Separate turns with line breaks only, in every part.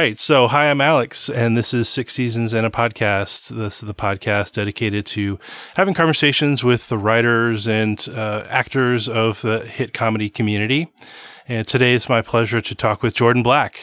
right. So, hi, I'm Alex, and this is Six Seasons and a Podcast. This is the podcast dedicated to having conversations with the writers and uh, actors of the hit comedy community. And today it's my pleasure to talk with Jordan Black,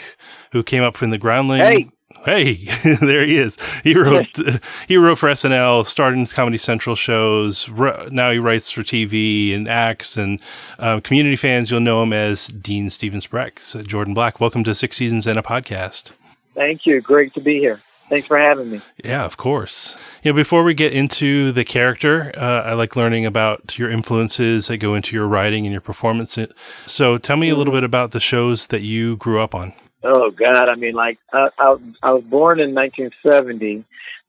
who came up from the Groundling.
Hey.
Hey, there he is. He wrote he wrote for SNL, starred in Comedy Central shows. Now he writes for TV and acts. And um, community fans, you'll know him as Dean Stephen Spreck. So Jordan Black, welcome to Six Seasons and a Podcast.
Thank you. Great to be here. Thanks for having me.
Yeah, of course. You know, before we get into the character, uh, I like learning about your influences that go into your writing and your performance. So, tell me a little bit about the shows that you grew up on.
Oh God, I mean, like I, I, I was born in 1970,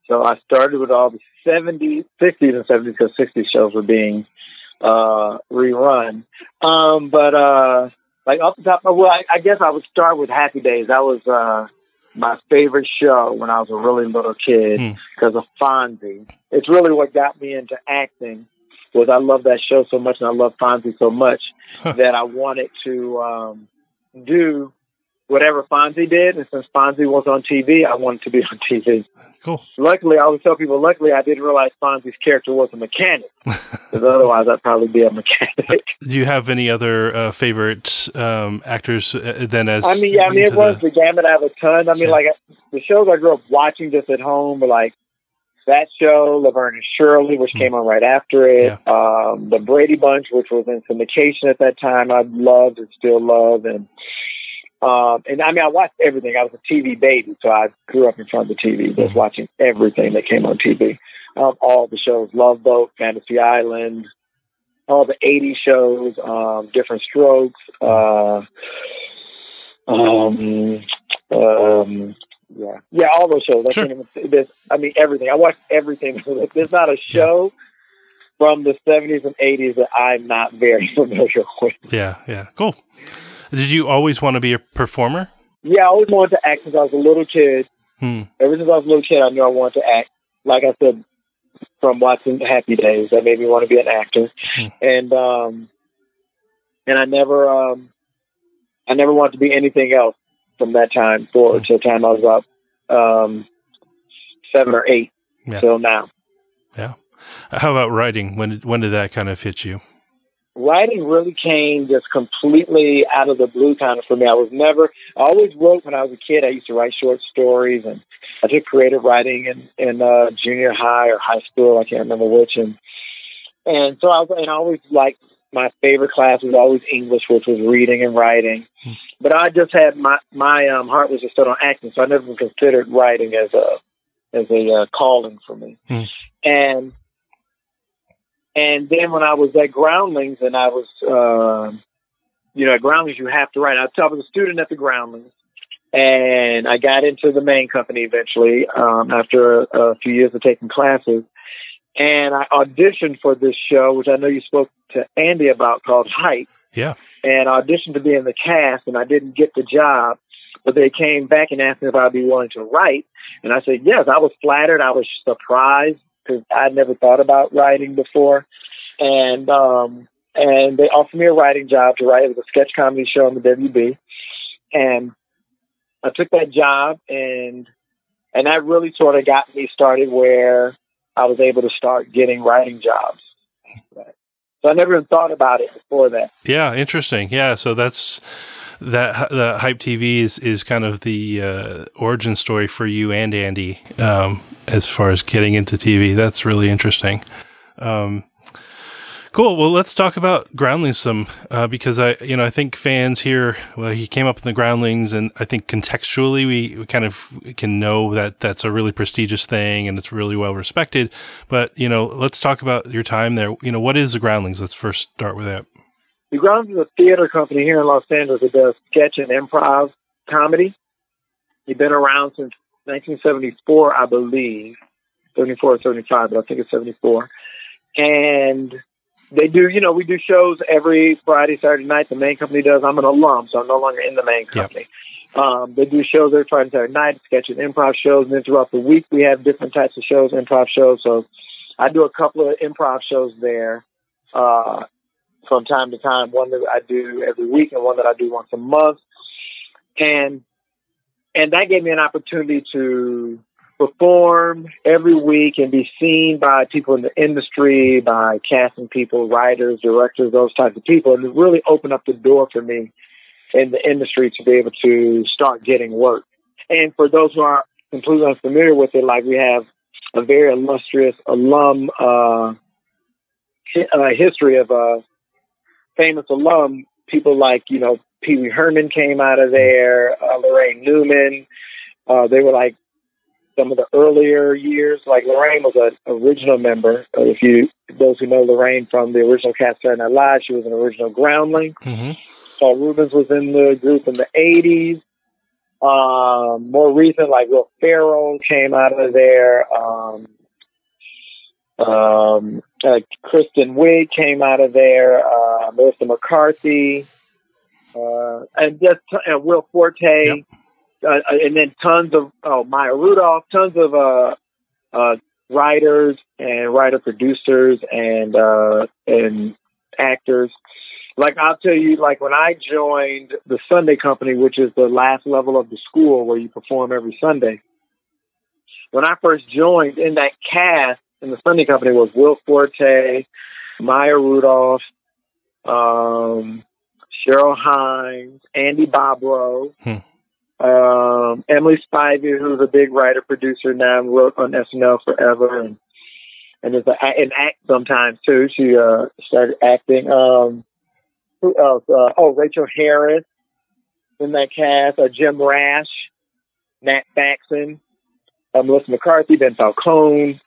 so I started with all the 70s, 60s, and 70s because 60s shows were being uh, rerun. Um, but uh, like off the top, well, I, I guess I would start with Happy Days. That was uh, my favorite show when I was a really little kid because hmm. of Fonzie. It's really what got me into acting. Was I love that show so much and I love Fonzie so much that I wanted to um, do whatever Fonzie did. And since Fonzie was on TV, I wanted to be on TV.
Cool.
Luckily, I always tell people, luckily, I didn't realize Fonzie's character was a mechanic. Because otherwise, I'd probably be a mechanic.
Do you have any other uh, favorite um, actors uh, then as.
I mean, yeah, I mean, it was the... the gamut. I have a ton. I mean, yeah. like, the shows I grew up watching just at home were like that show, Laverne and Shirley, which mm. came on right after it. Yeah. Um, the Brady Bunch, which was in syndication at that time, I loved and still love. And um, and I mean, I watched everything. I was a TV baby, so I grew up in front of the TV, just mm-hmm. watching everything that came on TV. Um, all the shows, Love Boat, Fantasy Island, all the 80 shows, um, Diff'rent Strokes, uh, um, um, yeah, yeah, all those shows. Sure. I can't even. I mean, everything. I watched everything. There's not a show. From the 70s and 80s that I'm not very familiar with.
Yeah, yeah, cool. Did you always want to be a performer?
Yeah, I always wanted to act since I was a little kid. Hmm. Ever since I was a little kid, I knew I wanted to act. Like I said, from watching Happy Days, that made me want to be an actor. Hmm. And um, and I never um, I never wanted to be anything else from that time forward hmm. to the time I was about um, seven or eight yeah. till now.
Yeah. How about writing? When did, when did that kind of hit you?
Writing really came just completely out of the blue kind of for me. I was never, I always wrote when I was a kid. I used to write short stories and I took creative writing in, in uh, junior high or high school. I can't remember which. And, and so I was, and I always liked my favorite class was always English, which was reading and writing. Hmm. But I just had my, my um, heart was just set on acting. So I never considered writing as a, as a uh, calling for me. Hmm. And and then when I was at Groundlings and I was, uh, you know, at Groundlings, you have to write. I was a student at the Groundlings and I got into the main company eventually um, after a, a few years of taking classes. And I auditioned for this show, which I know you spoke to Andy about, called Hype.
Yeah.
And I auditioned to be in the cast, and I didn't get the job. But they came back and asked me if I'd be willing to write, and I said yes. I was flattered. I was surprised because I'd never thought about writing before. And um, and they offered me a writing job to write. It was a sketch comedy show on the WB, and I took that job, and and that really sort of got me started where I was able to start getting writing jobs. So I never even thought about it before that.
Yeah, interesting. Yeah, so that's that the hype TV is is kind of the uh, origin story for you and Andy um, as far as getting into TV. That's really interesting. Um, cool. Well, let's talk about Groundlings some uh, because I, you know, I think fans here. Well, he came up in the Groundlings, and I think contextually we, we kind of can know that that's a really prestigious thing and it's really well respected. But you know, let's talk about your time there. You know, what is the Groundlings? Let's first start with that.
The Groundlings is a theater company here in Los Angeles that does sketch and improv comedy. He's been around since 1974, I believe. 74 or 75, but I think it's 74. And they do, you know, we do shows every Friday, Saturday night. The main company does. I'm an alum, so I'm no longer in the main company. Yep. Um, they do shows every Friday, Saturday night, sketches, improv shows, and then throughout the week we have different types of shows, improv shows. So I do a couple of improv shows there uh, from time to time. One that I do every week, and one that I do once a month. And and that gave me an opportunity to perform every week and be seen by people in the industry, by casting people, writers, directors, those types of people, and it really opened up the door for me in the industry to be able to start getting work. And for those who are completely unfamiliar with it, like we have a very illustrious alum uh, uh, history of a famous alum. People like you know Pee Wee Herman came out of there, uh, Laraine Newman. Uh, they were like some of the earlier years. Like Laraine was an original member. Uh, if you those who know Laraine from the original cast Saturday Night Live, she was an original groundling. Mm-hmm. Paul Reubens was in the group in the '80s. Um, more recent, like Will Ferrell came out of there. Um, um, uh, Kristen Wiig came out of there. Uh, Melissa McCarthy, uh, and just uh, Will Forte, yep. Uh, uh, and then tons of oh Maya Rudolph, tons of uh, uh, writers and writer producers and uh, and actors like I'll tell you, like when I joined the Sunday Company, which is the last level of the school where you perform every Sunday. When I first joined in that cast in the Sunday Company was Will Forte, Maya Rudolph, um, Cheryl Hines, Andy Bobrow, hmm. Um, Emily Spivey, who's a big writer producer now, wrote on SNL forever, and and is a, an act sometimes too. She uh, started acting. Um, who else? Uh, oh, Rachael Harris in that cast. Uh, Jim Rash, Nat Faxon, uh, Melissa McCarthy, Ben Falcone.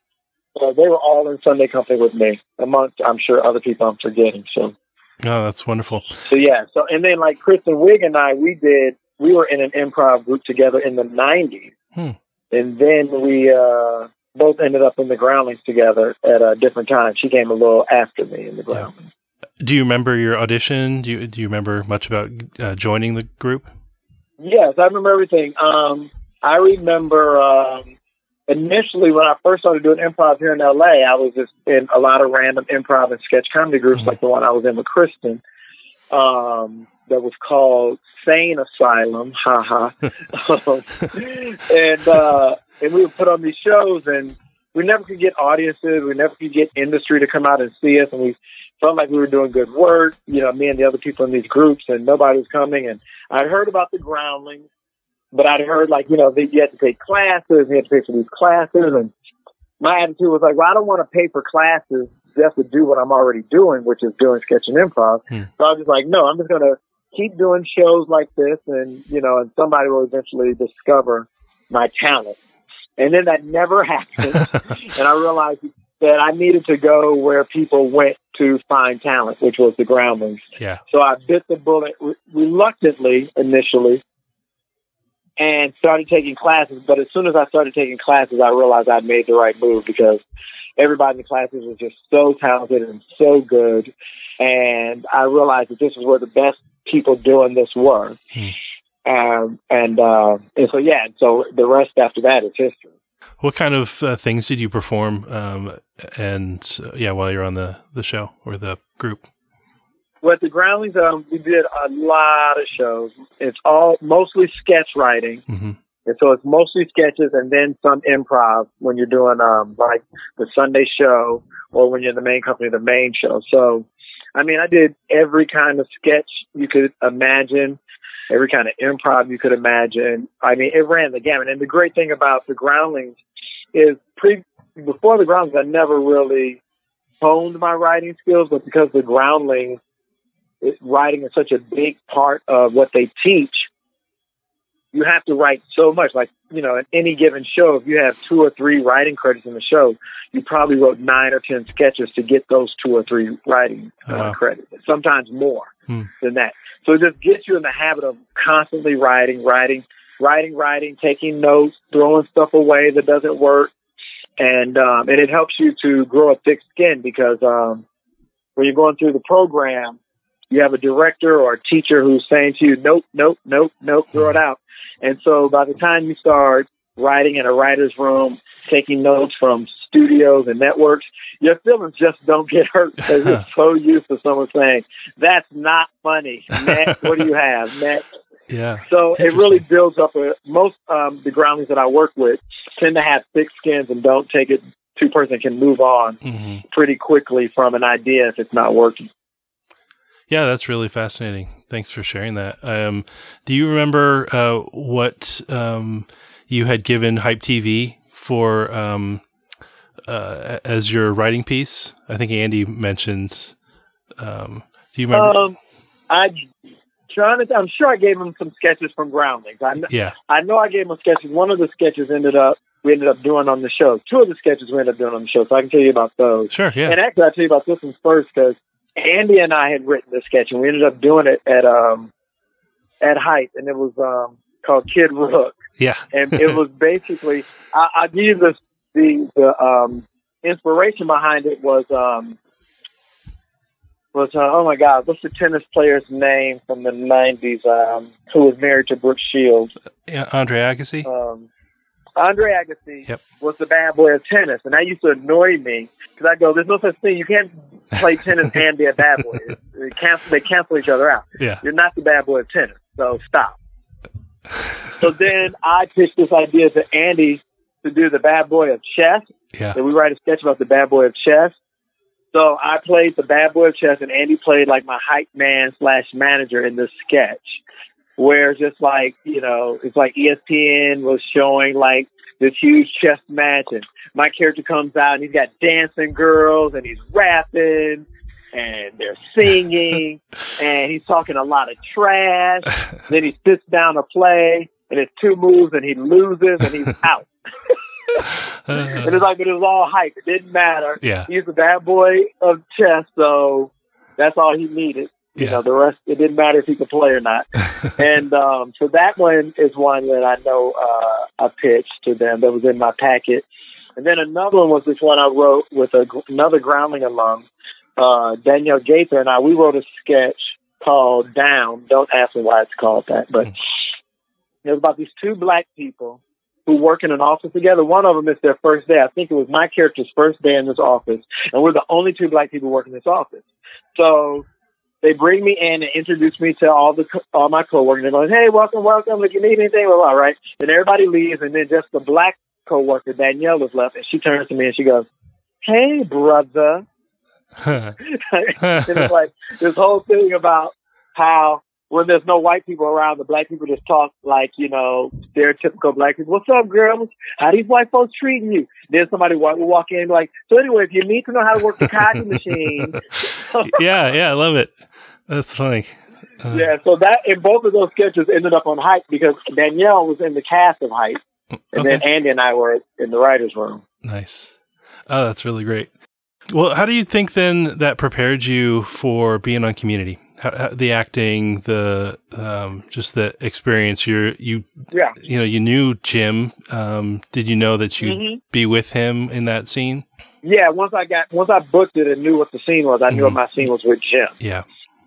Uh, they were all in Sunday Company with me, amongst I'm sure other people I'm forgetting. So,
oh, that's wonderful.
So yeah, so and then like Kristen Wiig and I, we did we were in an improv group together in the '90s, hmm. and then we uh, both ended up in the Groundlings together at a different time. She came a little after me in the Groundlings.
Do you remember your audition? Do you do you remember much about uh, joining the group?
Yes, I remember everything. Um, I remember um, initially when I first started doing improv here in LA, I was just in a lot of random improv and sketch comedy groups, mm-hmm. like the one I was in with Kristen, um, that was called Sane Asylum, haha. and uh, and we would put on these shows, and we never could get audiences, we never could get industry to come out and see us, and we felt like we were doing good work, you know, me and the other people in these groups, and nobody was coming. And I'd heard about the groundlings, but I'd heard like, you know, that you had to take classes, you had to pay for these classes. And my attitude was like, well, I don't want to pay for classes just to do what I'm already doing, which is doing sketch and improv. Hmm. So I was just like, no, I'm just going to keep doing shows like this. And, you know, and somebody will eventually discover my talent. And then that never happened. and I realized that I needed to go where people went to find talent, which was the groundlings.
Yeah.
So I bit the bullet re- reluctantly initially and started taking classes. But as soon as I started taking classes, I realized I'd made the right move because everybody in the classes was just so talented and so good. And I realized that this is where the best people doing this work. Hmm. Um, and, uh, and so, yeah, so the rest after that is history.
What kind of uh, things did you perform? Um, and uh, yeah, while you're on the, the show or the group?
Well, at the Groundlings, um, we did a lot of shows. It's all mostly sketch writing. Mm-hmm. And so it's mostly sketches and then some improv when you're doing um, like the Sunday show or when you're in the main company, the main show. So, I mean, I did every kind of sketch you could imagine every kind of improv you could imagine. I mean, it ran the gamut. And the great thing about the Groundlings is pre before the Groundlings, I never really honed my writing skills, but because the Groundlings, it, writing is such a big part of what they teach. You have to write so much. Like, you know, in any given show, if you have two or three writing credits in the show, you probably wrote nine or 10 sketches to get those two or three writing uh, wow. credits, sometimes more hmm. than that. So it just gets you in the habit of constantly writing, writing, writing, writing, taking notes, throwing stuff away that doesn't work. And, um, and it helps you to grow a thick skin because, um, when you're going through the program, you have a director or a teacher who's saying to you, nope, nope, nope, nope, throw it out. And so by the time you start writing in a writer's room, taking notes from studios and networks, your feelings just don't get hurt because you're so used to someone saying, that's not funny. Next, what do you have? Next.
Yeah.
So it really builds up a most um, the groundlings that I work with tend to have thick skins and don't take it two person can move on
Mhm.
pretty quickly from an idea if it's not working.
Yeah, that's really fascinating. Thanks for sharing that. Um, do you remember uh, what um, you had given Hype TV for um, uh, as your writing piece? I think Andy mentioned. Um, do you remember?
Um, I trying to. I'm sure I gave him some sketches from Groundlings. I kn-
yeah.
I know I gave him sketches. One of the sketches ended up we ended up doing on the show. Two of the sketches we ended up doing on the show, so I can tell you about those.
Sure. Yeah.
And actually, I'll tell you about this one first because Andy and I had written this sketch, and we ended up doing it at um at Hype, and it was um called Kid Rook,
yeah.
and it was basically I, I give the the the um inspiration behind it was um was uh, oh my god what's the tennis player's name from the nineties um who was married to Brooke Shields
yeah. Andre Agassi.
um, Andre Agassi
Yep.
was the bad boy of tennis, and that used to annoy me because I go, "There's no such thing. You can't play tennis and be a bad boy. They cancel, they cancel each other out.
yeah.
You're not the bad boy of tennis, so stop." so then I pitched this idea to Andy to do the bad boy of chess.
Yeah.
That we write a sketch about the bad boy of chess. So I played the bad boy of chess, and Andy played like my hype man slash manager in this sketch where just like you know it's like ESPN was showing like this huge chess match and my character comes out and he's got dancing girls and he's rapping and they're singing and he's talking a lot of trash. Then he sits down to play and it's two moves and he loses and he's out. And
Uh,
it's like but it was all hype. It didn't matter.
Yeah.
he's the bad boy of chess so that's all he needed you
Yeah.
know, the rest it didn't matter if he could play or not. and um, so that one is one that I know uh, I pitched to them that was in my packet. And then another one was this one I wrote with a, another Groundling alum, uh, Danielle Gaither, and I. We wrote a sketch called Down. Don't ask me why it's called that, but it was about these two black people who work in an office together. One of them is their first day. I think it was my character's first day in this office, and we're the only two black people working in this office. So they bring me in and introduce me to all the co- all my coworkers. They're going, "Hey, welcome, welcome. If you need anything, blah, blah, right?" Then everybody leaves, and then just the black coworker Danielle was left, and she turns to me and she goes, "Hey, brother." and it's like this whole thing about how when there's no white people around, the black people just talk like you know stereotypical black people. What's up, girls? How these white folks treating you? Then somebody will walk in and be like, so anyway, if you need to know how to work the copy machine,
yeah. Yeah. I love it. That's funny. Uh,
Yeah, so that in both of those sketches ended up on Hype because Danielle was in the cast of Hype, and then Andy and I were in the writers' room.
Nice. Oh, that's really great. Well, how do you think then that prepared you for being on Community? How, how, the acting, the um, just the experience. You you
Yeah.
you know you knew Jim. Um, did you know that you'd
Mhm.
be with him in that scene?
Yeah, once I got once I booked it and knew what the scene was, I knew what my scene was with Jim.
Yeah.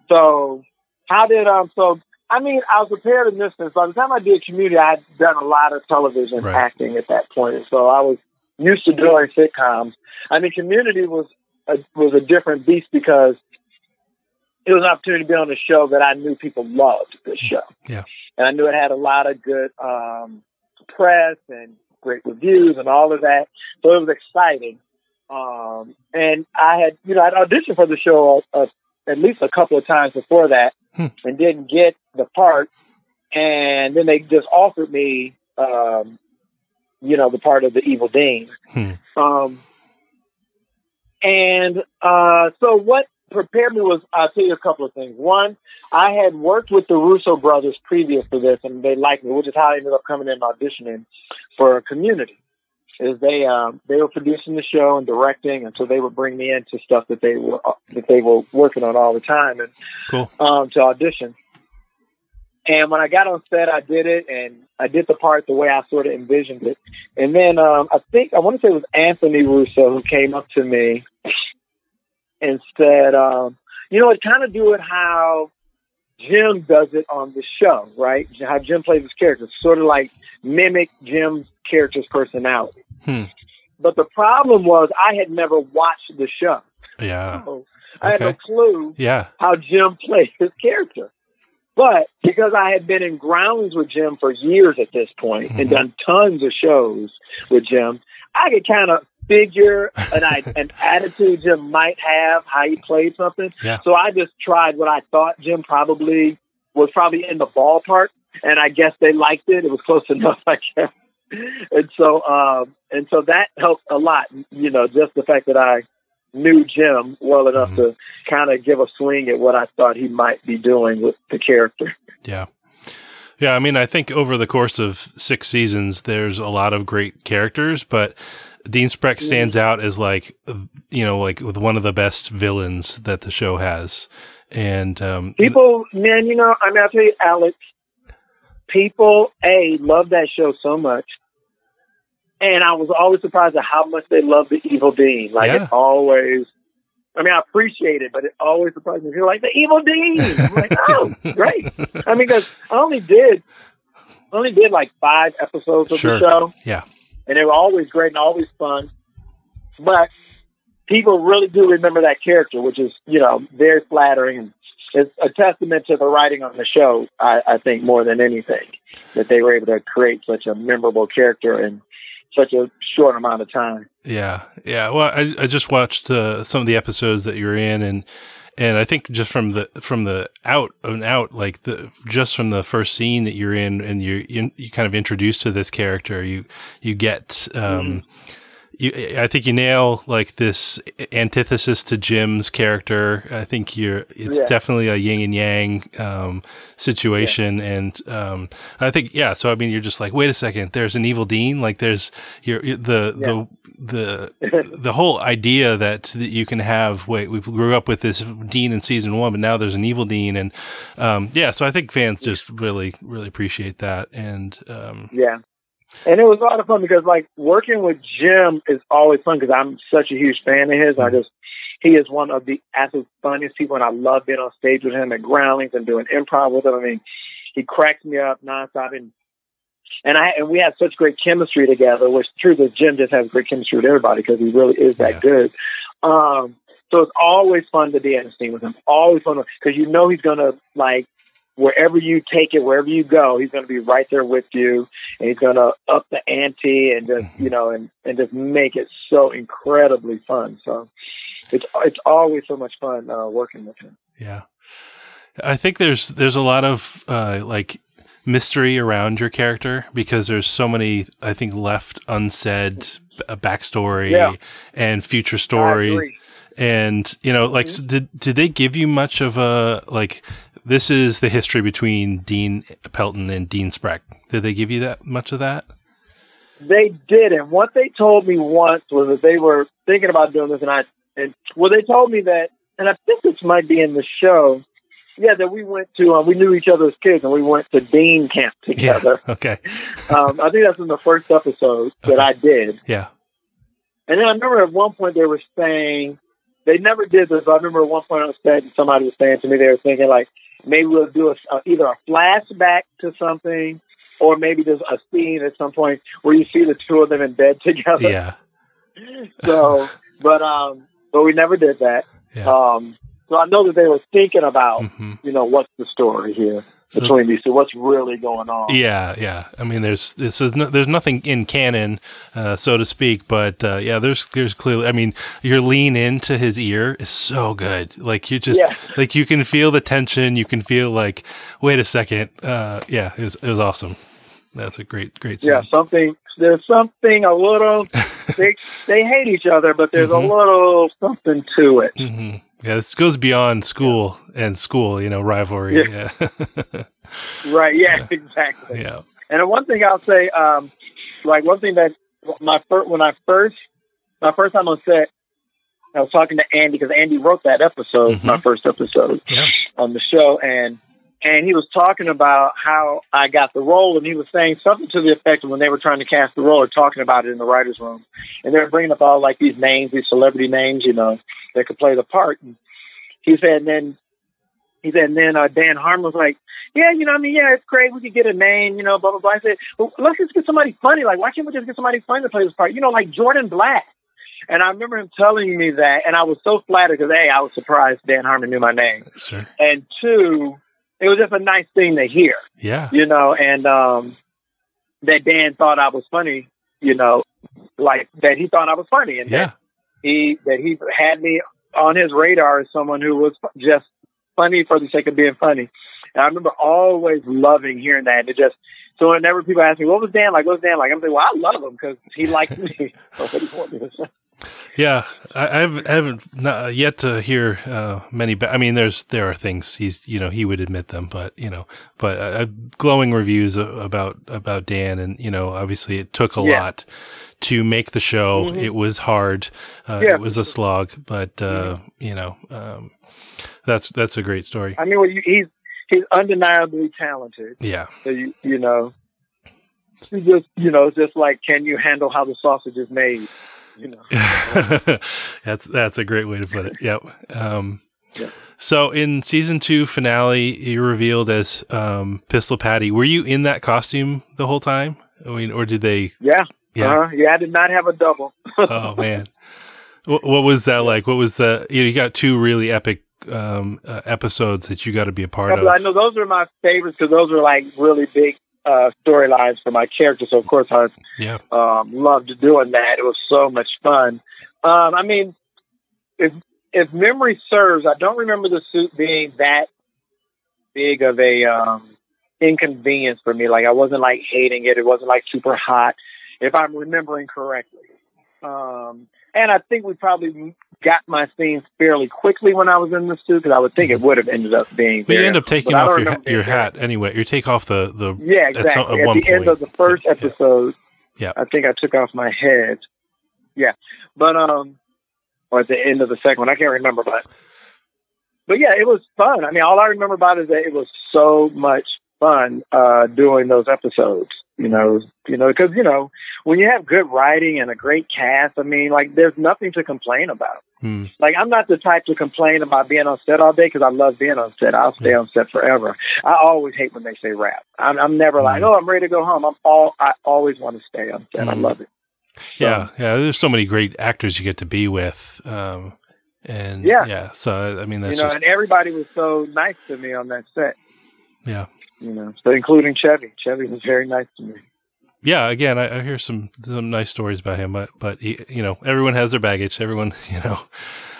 So how did um so I mean I was prepared in this sense. By the time I did Community, I had done a lot of television
Right.
acting at that point, so I was used to doing sitcoms. I mean, Community was a, was a different beast because it was an opportunity to be on a show that I knew people loved. the show,
Yeah.
and I knew it had a lot of good um, press and great reviews and all of that. So it was exciting. Um, and I had, you know, I'd auditioned for the show uh, at least a couple of times before that
Hmm.
and didn't get the part. And then they just offered me, um, you know, the part of the evil dean.
Hmm.
Um, and uh, so what prepared me was I'll tell you a couple of things. One, I had worked with the Russo brothers previous to this, and they liked me, which is how I ended up coming in and auditioning for a Community. Is they um, they were producing the show and directing, and so they would bring me into stuff that they were that they were working on all the time, and
Cool.
um, to audition. And when I got on set, I did it, and I did the part the way I sort of envisioned it. And then um, I think I want to say it was Anthony Russo who came up to me and said, um, "You know, kind of do it how Jim does it on the show, right? How Jim plays his character, sort of like mimic Jim's character's personality."
Hmm.
But the problem was I had never watched the show.
Yeah.
So I had no clue
Yeah.
how Jim played his character. But because I had been in grounds with Jim for years at this point and
Mhm.
done tons of shows with Jim, I could kind of figure an, an attitude Jim might have, how he played something.
Yeah.
So I just tried what I thought Jim probably was probably in the ballpark, and I guess they liked it. It was close enough, I guess. And so, um, and so that helped a lot. You know, just the fact that I knew Jim well enough
Mhm.
to kind of give a swing at what I thought he might be doing with the character.
Yeah. Yeah, I mean, I think over the course of six seasons, there's a lot of great characters, but Dean Spreck stands out as like, you know, like with one of the best villains that the show has. And um,
People, man, you know, I mean, I'll tell you, Alex, people, A, love that show so much. And I was always surprised at how much they love the Evil Dean. Like,
Yeah.
it always, I mean, I appreciate it, but it always surprised me. You're like, the Evil Dean. I'm like, oh, great. I mean, because I only did, I only did like five episodes of
Sure.
the show.
Yeah.
And they were always great and always fun. But people really do remember that character, which is, you know, very flattering and it's a testament to the writing on the show, I, I think, more than anything, that they were able to create such a memorable character in such a short amount of time.
Yeah, yeah. Well, I, I just watched uh, some of the episodes that you're in, and and I think just from the from the out and out, like the just from the first scene that you're in, and you you, you kind of introduced to this character, you you get. Um, You, I think you nail like this antithesis to Jim's character. I think you're, it's
Yeah.
definitely a yin and yang, um, situation. And, um, I think, yeah. So, I mean, you're just like, wait a second, there's an evil Dean. Like there's, you're, the, the, the, the whole idea that, that you can have, wait, we grew up with this Dean in season one, but now there's an evil Dean. And, um, yeah, so I think fans just really, really appreciate that. And, um,
Yeah. And it was a lot of fun because, like, working with Jim is always fun because I'm such a huge fan of his. I just, he is one of the absolute funniest people, and I love being on stage with him at Groundlings and doing improv with him. I mean, he cracks me up nonstop, and and I and we have such great chemistry together. Which true that Jim just has great chemistry with everybody because he really is that
Yeah.
good. Um, so it's always fun to be on a scene with him. Always fun because you know he's gonna like wherever you take it, wherever you go, he's going to be right there with you, and he's going to up the ante and just you know and and just make it so incredibly fun. So it's it's always so much fun uh, working with him.
Yeah. I think there's there's a lot of uh, like mystery around your character because there's so many I think left unsaid uh, backstory
Yeah.
and future
I
stories and you know like so did did they give you much of a like this is the history between Dean Pelton and Dean Spreck did they give you that much of that
They did, and what they told me once was that they were thinking about doing this, and I and well, they told me that, and I think this might be in the show. Yeah, that we went to, uh, we knew each other as kids, and we went to Dean camp together.
okay
um, I think that's in the first episode that
Okay.
I did.
yeah
And then I remember at one point they were saying they never did this. But I remember at one point on stage somebody was saying to me they were thinking like maybe we'll do a, uh, either a flashback to something or maybe there's a scene at some point where you see the two of them in bed together.
yeah
So, but um, but we never did that.
yeah
Um, so I know that they were thinking about
hmm
you know what's the story here between these two. What's really going on?
Yeah, yeah. I mean, there's this is no, there's nothing in canon, uh, so to speak, but uh, yeah, there's there's clearly. I mean, your lean into his ear is so good. Like you just
Yeah.
like you can feel the tension. You can feel like, wait a second. Uh, yeah, it was it was awesome. That's a great great scene.
Yeah, something. There's something a little. they they hate each other, but there's
Mhm.
a little something to it.
hmm Yeah, this goes beyond school and school. You know, rivalry. Yeah,
Right? Yeah, exactly.
yeah.
And one thing I'll say, um, like one thing that my first when I first my first time on set, I was talking to Andy because Andy wrote that episode,
Mhm.
my first episode
Yeah.
on the show, and and he was talking about how I got the role, and he was saying something to the effect of when they were trying to cast the role, or talking about it in the writers' room, and they were bringing up all like these names, these celebrity names, you know, that could play the part. And he said, and then he said, and then uh, Dan Harmon was like, yeah, you know, I mean, yeah, it's great. We could get a name, you know, blah blah blah. I said, well, let's just get somebody funny. Like, why can't we just get somebody funny to play this part? You know, like Jordan Black. And I remember him telling me that, and I was so flattered because a, I was surprised Dan Harmon knew my name,
Sure.
and two, it was just a nice thing to hear.
Yeah.
You know, and um, that Dan thought I was funny. You know, like that he thought I was funny, and
Yeah.
that he that he had me on his radar as someone who was just funny for the sake of being funny. And I remember always loving hearing that. And it just so whenever people ask me, "What was Dan like?" What was Dan like? I'm saying, "Well, I love him because he liked me." so what do you want me to say?
Yeah, I, I've, I haven't not yet to hear uh, many. Ba- I mean, there's there are things he's you know he would admit them, but you know, but uh, glowing reviews about about Dan, and you know, obviously it took a
Yeah.
lot to make the show.
Mhm.
It was hard. Uh,
Yeah.
It was a slog, but uh, you know, um, that's that's a great story.
I mean, well, you, he's he's undeniably talented.
Yeah,
So you you know, just you know, just like, can you handle how the sausage is made? You know.
that's that's a great way to put it. Yep. Um,
Yeah.
So in season two finale, you're revealed as um, Pistol Patty. Were you in that costume the whole time? I mean, or did they?
Yeah.
Yeah.
Uh-huh. Yeah. I did not have a double.
Oh man, what, what was that like? What was the? You, know, you got two really epic um, uh, episodes that you got to be a part of.
I know those are my favorites because those are like really big uh, storylines for my character. So of course I
Yeah.
um, loved doing that. It was so much fun. Um, I mean, if if memory serves, I don't remember the suit being that big of a um, inconvenience for me. Like I wasn't like hating it. It wasn't like super hot, if I'm remembering correctly. Um, and I think we probably got my scenes fairly quickly when I was in the suit because I would think it would have ended up being.
But you end up taking off your
remember
your hat anyway. You take off the the
Yeah,
At some-
exactly.
at
At, the end of the
point, so,
first
yeah.
episode,
Yeah.
I think I took off my head. Yeah, but um, or at the end of the second one, I can't remember, but but yeah, it was fun. I mean, all I remember about it is that it was so much fun uh doing those episodes. You know, you know, because you know when you have good writing and a great cast, I mean, like there's nothing to complain about.
hmm,
Like I'm not the type to complain about being on set all day because I love being on set. I'll stay on set forever. I always hate when they say wrap. I'm, I'm never like,
Mhm.
oh, I'm ready to go home. I'm all. I always want to stay on set. I love it.
yeah, yeah. There's so many great actors you get to be with. Um, and
Yeah.
yeah. So I mean,
You
that's
know,
just
and everybody was so nice to me on that set.
yeah.
You know, so including Chevy. Chevy was very nice to me.
yeah, again, I, I hear some some nice stories about him, but but he, you know, everyone has their baggage. Everyone, you know,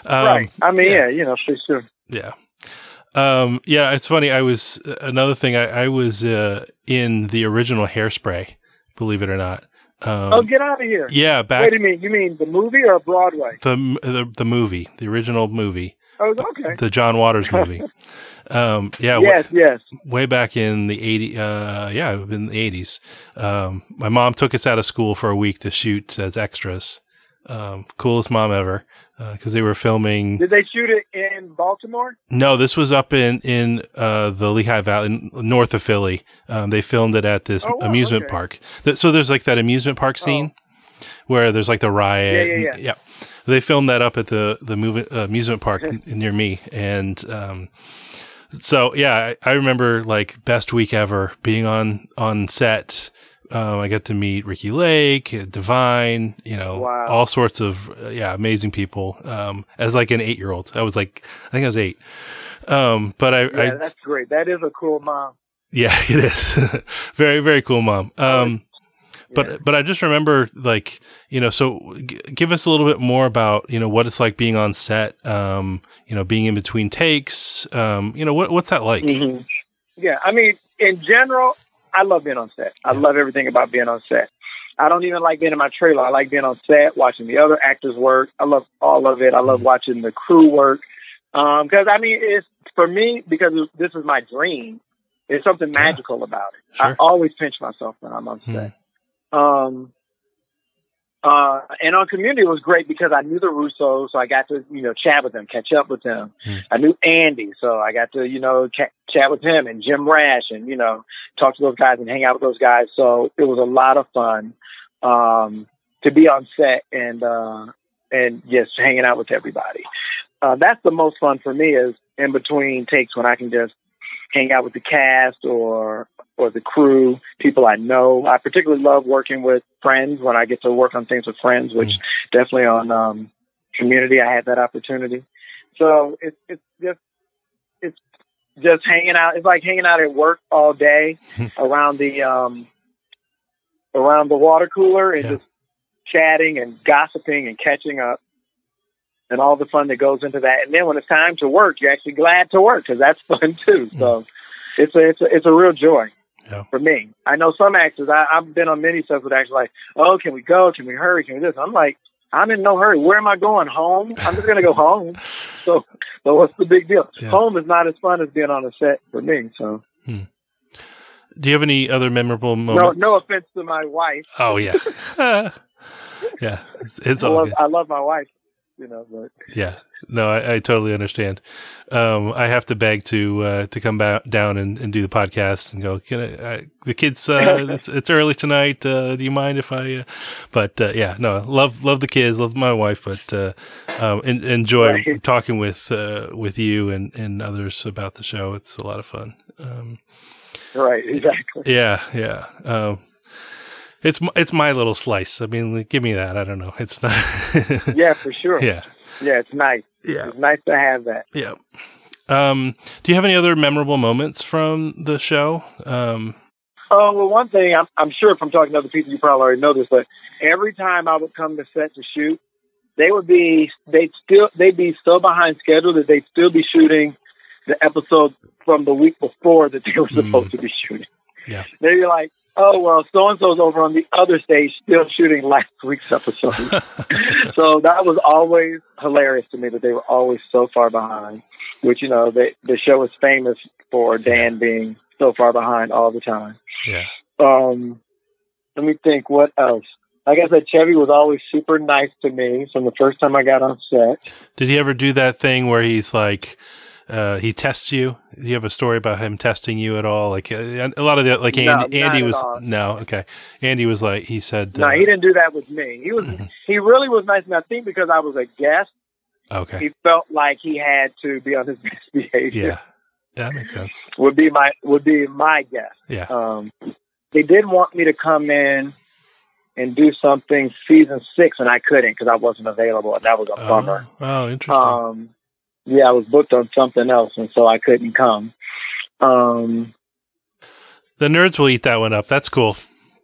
um,
right. I mean,
yeah.
yeah. you know, for sure.
yeah, um, yeah. It's funny. I was another thing. I, I was uh, in the original Hairspray, believe it or not. Um,
oh, get out of here.
yeah, back
Wait a minute. You mean the movie or Broadway?
the, the the movie, the original movie,
Oh, okay.
the John Waters movie. um, yeah,
Yes, yes.
way back in the 80 uh yeah in the 80s um my mom took us out of school for a week to shoot as extras um coolest mom ever because they were filming
Did they shoot it in Baltimore?
no this was up in in uh the lehigh valley north of philly um they filmed it at this
Oh, wow,
amusement
okay.
park Th- so there's like that amusement park scene where there's like the riot
Yeah, yeah,
and- yeah they filmed that up at the the movie, uh, amusement park n- near me and um so yeah, I, I remember like best week ever being on on set. Um, I got to meet Ricki Lake, uh, Divine, you know,
Wow.
all sorts of uh, yeah, amazing people. Um, as like an eight year old, I was like, I think I was eight. Um, but I,
Yeah,
I
that's great. That is a cool mom.
yeah, it is very very cool, mom. Um, but
Yeah.
but I just remember like you know so g- give us a little bit more about you know what it's like being on set um you know being in between takes um you know what what's that like
Mhm. Yeah, I mean, in general, I love being on set. I
Yeah.
love everything about being on set. I don't even like being in my trailer. I like being on set, watching the other actors work. I love all of it. I love
Mhm.
watching the crew work. Um, cause I mean, it's for me, because this is my dream, there's something
Yeah.
magical about it. I always pinch myself when I'm on
Hmm.
set. Um, uh, and on Community was great because I knew the Russos, so I got to you know chat with them, catch up with them.
Hmm.
I knew Andy, so I got to you know ca- chat with him and Jim Rash, and you know talk to those guys and hang out with those guys. So it was a lot of fun um, to be on set and uh, and just hanging out with everybody. Uh, that's the most fun for me is in between takes when I can just hang out with the cast or or the crew, people I know. I particularly love working with friends when I get to work on things with friends, which
Mm.
definitely on um, Community I had that opportunity. So it's it's just it's just hanging out. It's like hanging out at work all day around the um around the water cooler and
Yeah.
just chatting and gossiping and catching up and all the fun that goes into that. And then when it's time to work, you're actually glad to work because that's fun too. Mm. So it's a it's a it's a real joy
Yeah.
for me. I know some actors. I, I've been on many sets with actors like, oh, can we go? Can we hurry? Can we this? I'm like, I'm in no hurry. Where am I going? Home? I'm just gonna go home. So, so what's the big deal?
Yeah.
Home is not as fun as being on a set for me. So, hmm.
Do you have any other memorable moments?
no offense to my wife.
Oh yeah, yeah. It's, it's
I
all
love. I love my wife. You know, but
Yeah, no, I, I totally understand. Um, I have to beg to uh, to come back down and, and do the podcast and go. Can I, I, the kids? Uh, it's it's early tonight. Uh, do you mind if I? Uh, but uh, yeah, no, love love the kids, love my wife, but uh, um, en- enjoy
Right.
talking with uh, with you and, and others about the show. It's a lot of fun. Um,
right, exactly.
yeah, yeah. It's it's my little slice. I mean, like, give me that. I don't know. It's not.
Yeah, for sure.
yeah.
yeah, it's nice.
Yeah.
It's nice to have that.
Yeah. Um, do you have any other memorable moments from the show? Um,
Oh well, one thing I'm, I'm sure if I'm talking to other people, you probably already know this, but every time I would come to set to shoot, they would be they'd still they'd be so behind schedule that they'd still be shooting the episode from the week before that they were
Mm.
supposed to be shooting.
Yeah.
They'd be like, "Oh well, so and so's over on the other stage still shooting last week's episode." so that was always hilarious to me that they were always so far behind. Which you know, they, the show is famous for Dan being so far behind all the time.
yeah.
Um, let me think. What else? Like I said, Chevy was always super nice to me from the first time I got on set.
Did he ever do that thing where he's like, uh, he tests you? Do you have a story about him testing you at all? Like uh, a lot of the like
No,
Andy, Andy was
all.
no okay. Andy was like he said
No,
uh,
he didn't do that with me. He was
Mhm.
he really was nice, and I think because I was a guest,
okay
he felt like he had to be on his best behavior.
yeah yeah that makes sense
Would be my would be my guess.
yeah
Um, they did want me to come in and do something season six, and I couldn't because I wasn't available, and that was a bummer.
oh, oh interesting
Um, yeah, I was booked on something else, and so I couldn't come. Um,
the nerds will eat that one up. That's cool.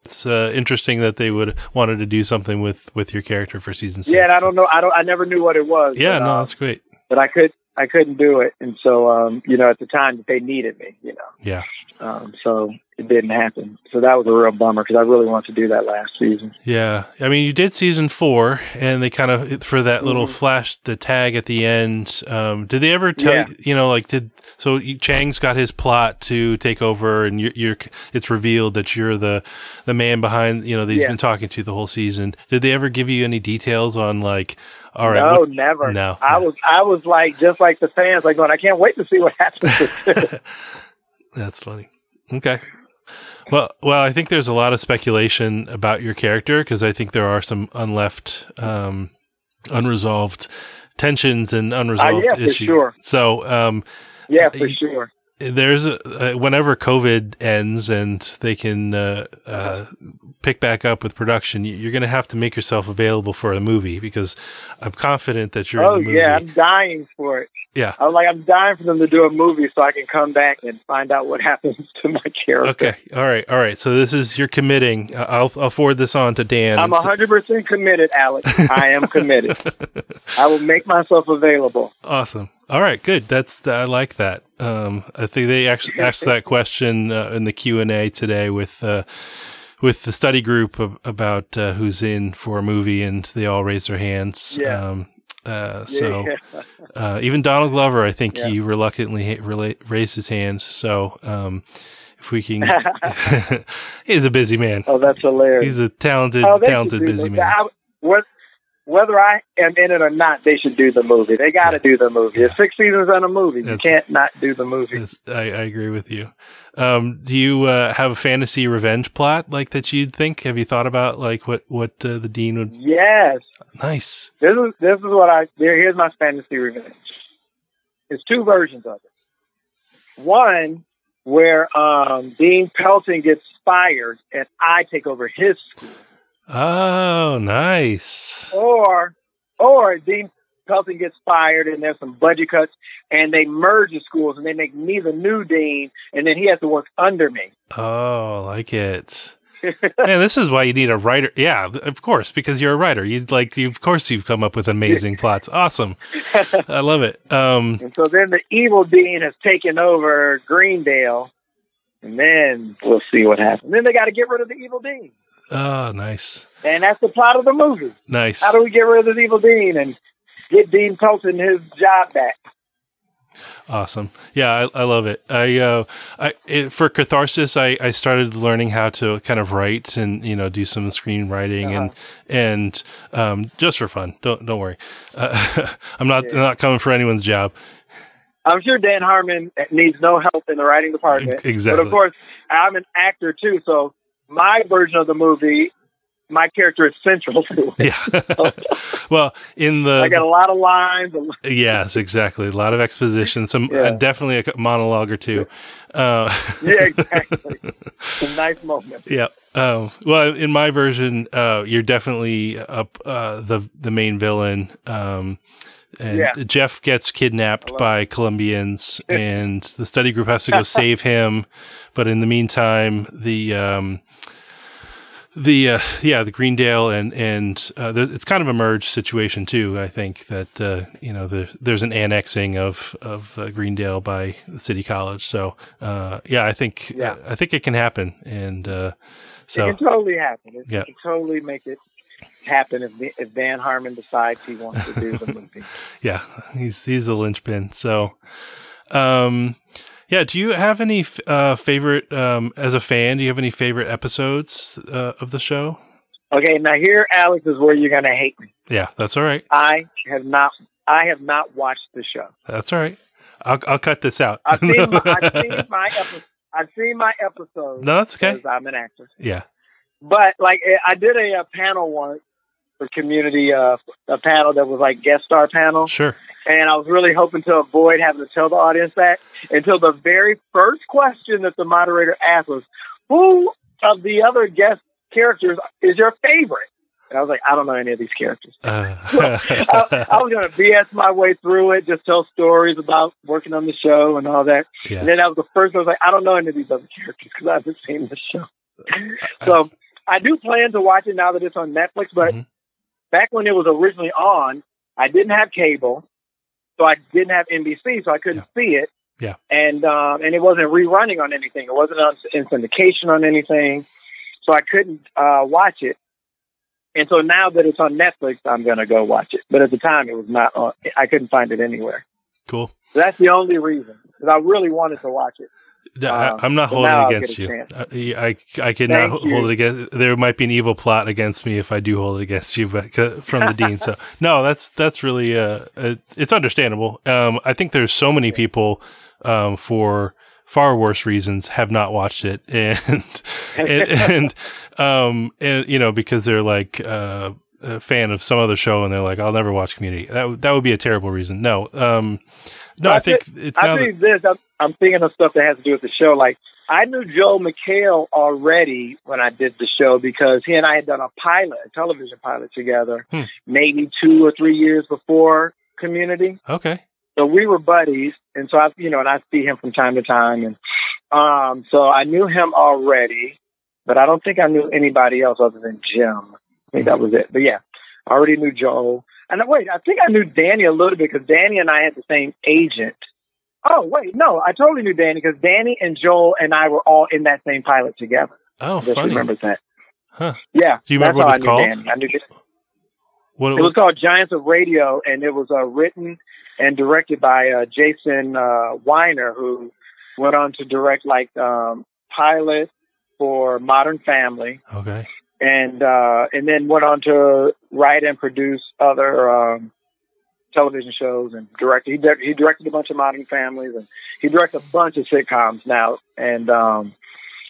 It's uh, interesting that they would wanted to do something with with your character for season six.
yeah, and I don't know. I don't. I never knew what it was.
Yeah,
but,
no,
um,
that's great.
but I could. I couldn't do it, and so um, you know, at the time that they needed me, you know,
Yeah,
um, so it didn't happen. So that was a real bummer because I really wanted to do that last season.
yeah. I mean, you did season four, and they kind of for that little
Mhm.
flash, the tag at the end. Um, did they ever tell
Yeah.
you? You know, like did so? Chang's got his plot to take over, and you're, you're it's revealed that you're the the man behind. You know, that he's
Yeah.
been talking to the whole season. Did they ever give you any details on like? All right,
no,
what-
never.
no,
I
no.
was. I was like just like the fans, like going. I can't wait to see what happens.
That's funny. Okay. Well, well, I think there's a lot of speculation about your character because I think there are some unleft, um, unresolved tensions and unresolved
Uh, yeah,
issues.
sure.
So, um,
yeah, for
You-
sure.
there's a, uh, whenever COVID ends and they can uh, uh, pick back up with production, you- you're going to have to make yourself available for a movie because I'm confident that you're
Oh
in the movie.
yeah, I'm dying for it.
Yeah.
I'm like I'm dying for them to do a movie so I can come back and find out what happens to my character.
Okay. All right. All right. So this is you're committing. Uh, I'll I'll forward this on to Dan.
I'm 100% committed, Alex. I am committed. I will make myself available.
Awesome. All right, good. That's I like that. Um, I think they actually asked that question uh, in the Q and A today with uh, with the study group about uh, who's in for a movie, and they all raised their hands.
Yeah.
Um, uh, so
yeah.
uh, even Donald Glover, I think
Yeah.
he reluctantly ha- rela- raised his hands. So um, if we can, he's a busy man.
oh, that's hilarious.
He's a talented,
oh,
talented, busy man.
I- what- whether I am in it or not, they should do the movie. They got to
Yeah.
do the movie. It's six seasons on a movie. You
That's-
can't not do the movie.
I, I agree with you. Um, do you uh, have a fantasy revenge plot like that you'd think? Have you thought about like what what uh, the dean would?
Yes.
Nice.
This is this is what I here, here's my fantasy revenge. It's two versions of it. One where um, Dean Pelton gets fired and I take over his school,
Oh, nice.
or or Dean Pelton gets fired, and there's some budget cuts, and they merge the schools, and they make me the new dean, and then he has to work under me.
Oh, I like it. and this is why you need a writer. Yeah, of course, because you're a writer. You'd like, you, of course, you've come up with amazing plots. Awesome, I love it. Um,
and so then the evil dean has taken over Greendale, and then we'll see what happens. Then they got to get rid of the evil dean.
Oh, nice.
And that's the plot of the movie.
Nice.
How do we get rid of this evil dean and get Dean Pelton his job back?
Awesome. Yeah, I, I love it. I, uh, I, it, for catharsis, I, I started learning how to kind of write and, you know, do some screenwriting uh-huh. and, and, um, just for fun. Don't, don't worry. Uh, I'm not, yeah. not coming for anyone's job.
I'm sure Dan Harmon needs no help in the writing department.
Exactly.
But of course, I'm an actor too, so my version of the movie, my character is central to
it. Yeah. well, in the
I got a lot of lines.
yes, exactly. A lot of exposition. Some yeah. uh, definitely a monologue or two.
Uh, yeah, exactly. Some nice moment.
Yeah. Um, well, in my version, uh, you're definitely up uh, the the main villain. Um, and yeah. Jeff gets kidnapped by Colombians, and the study group has to go save him. But in the meantime, the um, the uh, yeah the Greendale and and uh, it's kind of a merge situation too. I think that uh, you know the, there's an annexing of of uh, Greendale by the City College. So uh, yeah, I think yeah. I think it can happen, and uh, so
it can totally happen. It yeah. can totally make it happen if if Dan Harmon decides he wants to do the movie.
yeah, he's he's a linchpin. So. Um, yeah. Do you have any uh, favorite um, as a fan? Do you have any favorite episodes uh, of the show?
Okay, now here, Alex, is where you're gonna hate me.
Yeah, that's all right.
I have not. I have not watched the show.
That's all right. I'll I'll cut this out.
I've seen my, I've seen my episode. I've seen my episodes.
No, that's okay.
I'm an actor.
Yeah.
But like I did a, a panel once for community, uh, a panel that was like guest star panel.
Sure
and I was really hoping to avoid having to tell the audience that until the very first question that the moderator asked was, "Who of the other guest characters is your favorite?" And I was like, "I don't know any of these characters." Uh. I, I, was going to BS my way through it, just tell stories about working on the show and all that. Yeah. And then that was the first. I was like, "I don't know any of these other characters because I haven't seen the show." So I do plan to watch it now that it's on Netflix, but. Mm-hmm. Back when it was originally on, I didn't have cable so I didn't have NBC, so I couldn't
yeah.
see it.
Yeah.
And um, and it wasn't rerunning on anything. It wasn't on in syndication on anything, so I couldn't uh, watch it. And so now that it's on Netflix, I'm gonna go watch it. But at the time, it was not on. I couldn't find it anywhere.
Cool.
So that's the only reason because I really wanted to watch it.
Um, I'm not holding it against you. I, I cannot hold it against. There might be an evil plot against me if I do hold it against you, but from the dean. So no, that's that's really uh, it's understandable. Um, I think there's so many people um, for far worse reasons have not watched it, and and, and um and you know because they're like uh, a fan of some other show and they're like I'll never watch Community. That that would be a terrible reason. No, um, no, I, I think it's.
I think that, this. I'm thinking of stuff that has to do with the show. Like I knew Joel McHale already when I did the show because he and I had done a pilot, a television pilot together, hmm. maybe two or three years before Community.
Okay.
So we were buddies, and so I, you know, and I see him from time to time, and um, so I knew him already, but I don't think I knew anybody else other than Jim. I think that was it. But yeah, I already knew Joel. And wait, I think I knew Danny a little bit because Danny and I had the same agent. Oh wait, no, I totally knew Danny because Danny and Joel and I were all in that same pilot together.
Oh, funny.
remember that.
Huh?
Yeah.
Do you remember what it's called? Danny.
I knew it. What, it was called Giants of Radio, and it was uh, written and directed by uh, Jason uh, Winer, who went on to direct like um, pilot for Modern Family.
Okay.
And uh, and then went on to write and produce other um, television shows and directed. He, di- he directed a bunch of Modern Families and he directed a bunch of sitcoms now. And um,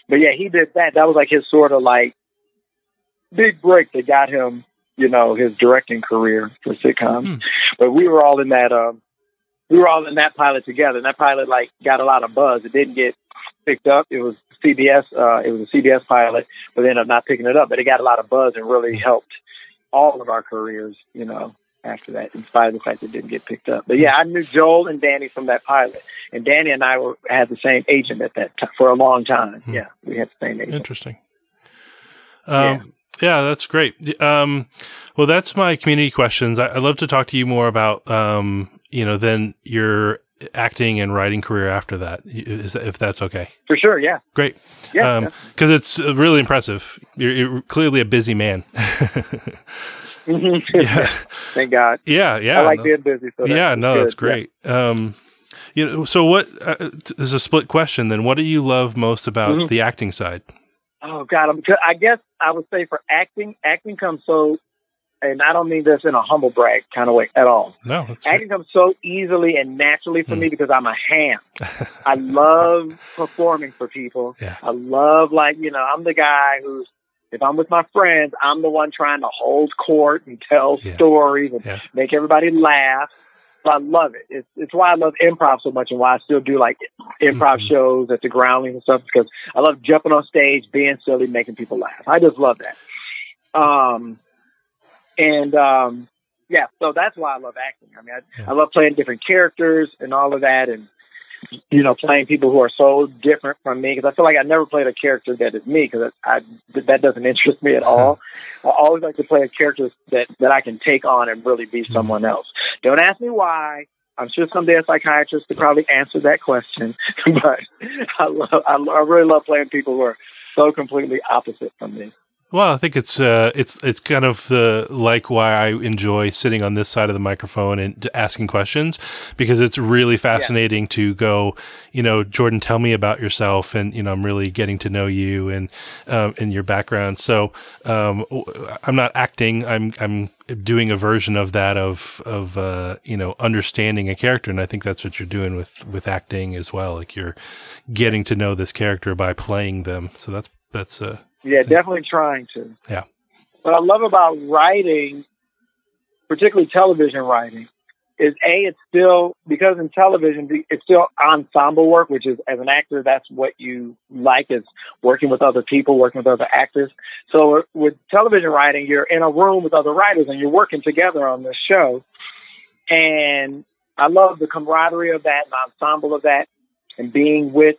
but yeah, he did that. That was like his sort of like big break that got him, you know, his directing career for sitcoms. Hmm. But we were all in that. Um, we were all in that pilot together. And that pilot like got a lot of buzz. It didn't get picked up. It was CBS. Uh, it was a CBS pilot, but they ended up not picking it up. But it got a lot of buzz and really helped all of our careers. You know. after that, in spite of the fact that it didn't get picked up. But yeah, I knew Joel and Danny from that pilot, and Danny and I were had the same agent at that time for a long time. Hmm. Yeah, we had the same agent.
Interesting. Um, yeah. yeah. that's great. Um, well, that's my community questions. I, would love to talk to you more about, um, you know, then your acting and writing career after that, if that's okay.
For sure, yeah.
Great. Yeah. Because um, it's really impressive. You're, you're, clearly a busy man.
yeah. Thank God.
Yeah, yeah.
I like no. being busy. So
yeah, no, good. that's great. Yeah. Um, you know, so what uh, is a split question then? What do you love most about mm-hmm. the acting side?
Oh God, I'm, I guess I would say for acting, acting comes so, and I don't mean this in a humble brag kind of way at all.
No,
acting comes so easily and naturally for mm. me because I'm a ham. I love performing for people.
Yeah.
I love like you know I'm the guy who's if I'm with my friends, I'm the one trying to hold court and tell yeah. stories and yeah. make everybody laugh. So I love it. It's, it's why I love improv so much and why I still do like improv mm-hmm. shows at the Groundlings and stuff because I love jumping on stage, being silly, making people laugh. I just love that. Um, and um, yeah, so that's why I love acting. I mean, I, yeah. I love playing different characters and all of that, and you know, playing people who are so different from me because I feel like I never played a character that is me because I, that doesn't interest me at all. I always like to play a character that that I can take on and really be mm-hmm. someone else. Don't ask me why. I'm sure someday a psychiatrist could probably answer that question, but I love I, I really love playing people who are so completely opposite from me.
Well, I think it's uh, it's it's kind of the like why I enjoy sitting on this side of the microphone and asking questions because it's really fascinating yeah. to go, you know, Jordan, tell me about yourself, and you know, I'm really getting to know you and um, and your background. So um, I'm not acting; I'm I'm doing a version of that of of uh, you know understanding a character, and I think that's what you're doing with with acting as well. Like you're getting to know this character by playing them. So that's that's uh
yeah, definitely trying to.
Yeah.
What I love about writing, particularly television writing, is a it's still because in television it's still ensemble work, which is as an actor that's what you like is working with other people, working with other actors. So with television writing, you're in a room with other writers and you're working together on this show, and I love the camaraderie of that and ensemble of that, and being with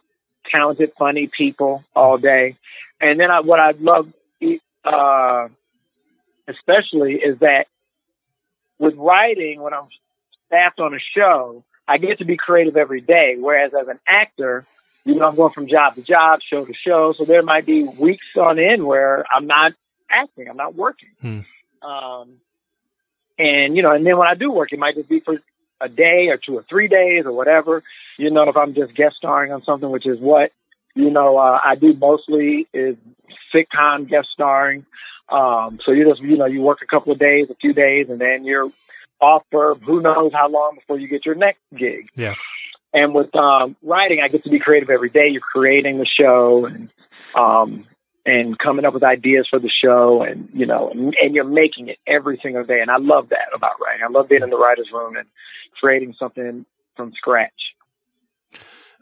talented, funny people all day. And then I, what I love, uh, especially is that with writing, when I'm staffed on a show, I get to be creative every day. Whereas as an actor, you know, I'm going from job to job, show to show. So there might be weeks on end where I'm not acting, I'm not working. Hmm. Um, and, you know, and then when I do work, it might just be for a day or two or three days or whatever. You know, if I'm just guest starring on something, which is what you know, uh, I do mostly is sitcom guest starring. Um, so you just, you know, you work a couple of days, a few days, and then you're off for who knows how long before you get your next gig.
Yeah.
And with um, writing, I get to be creative every day. You're creating the show and um, and coming up with ideas for the show, and you know, and, and you're making it every single day. And I love that about writing. I love being in the writers' room and creating something from scratch.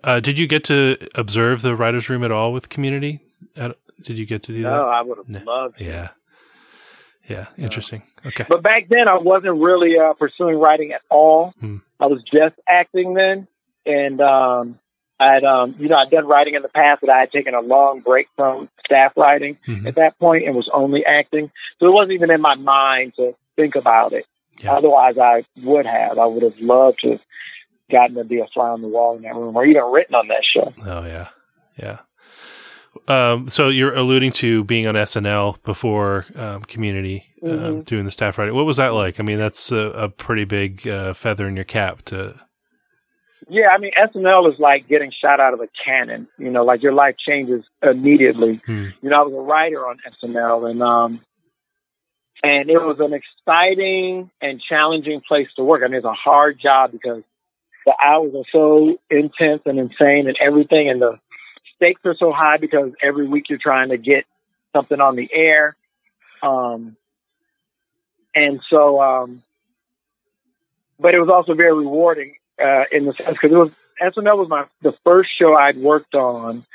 Uh, did you get to observe the writers' room at all with Community? Did you get to do
no,
that?
No, I would have no. loved.
To. Yeah, yeah, interesting. Okay,
but back then I wasn't really uh, pursuing writing at all. Hmm. I was just acting then, and um, I had, um, you know, I'd done writing in the past, but I had taken a long break from staff writing mm-hmm. at that point and was only acting. So it wasn't even in my mind to think about it. Yeah. Otherwise, I would have. I would have loved to gotten to be a fly on the wall in that room or even written on that show.
Oh yeah, yeah. Um, so you're alluding to being on SNL before um, Community, um, mm-hmm. doing the staff writing. What was that like? I mean, that's a, a pretty big uh, feather in your cap to.
Yeah, I mean, SNL is like getting shot out of a cannon. You know, like your life changes immediately. Hmm. You know, I was a writer on SNL, and um, and it was an exciting and challenging place to work. I mean, it's a hard job because the hours are so intense and insane and everything, and the stakes are so high because every week you're trying to get something on the air. Um, and so, um, but it was also very rewarding uh, in the sense because it was SNL was my the first show I'd worked on,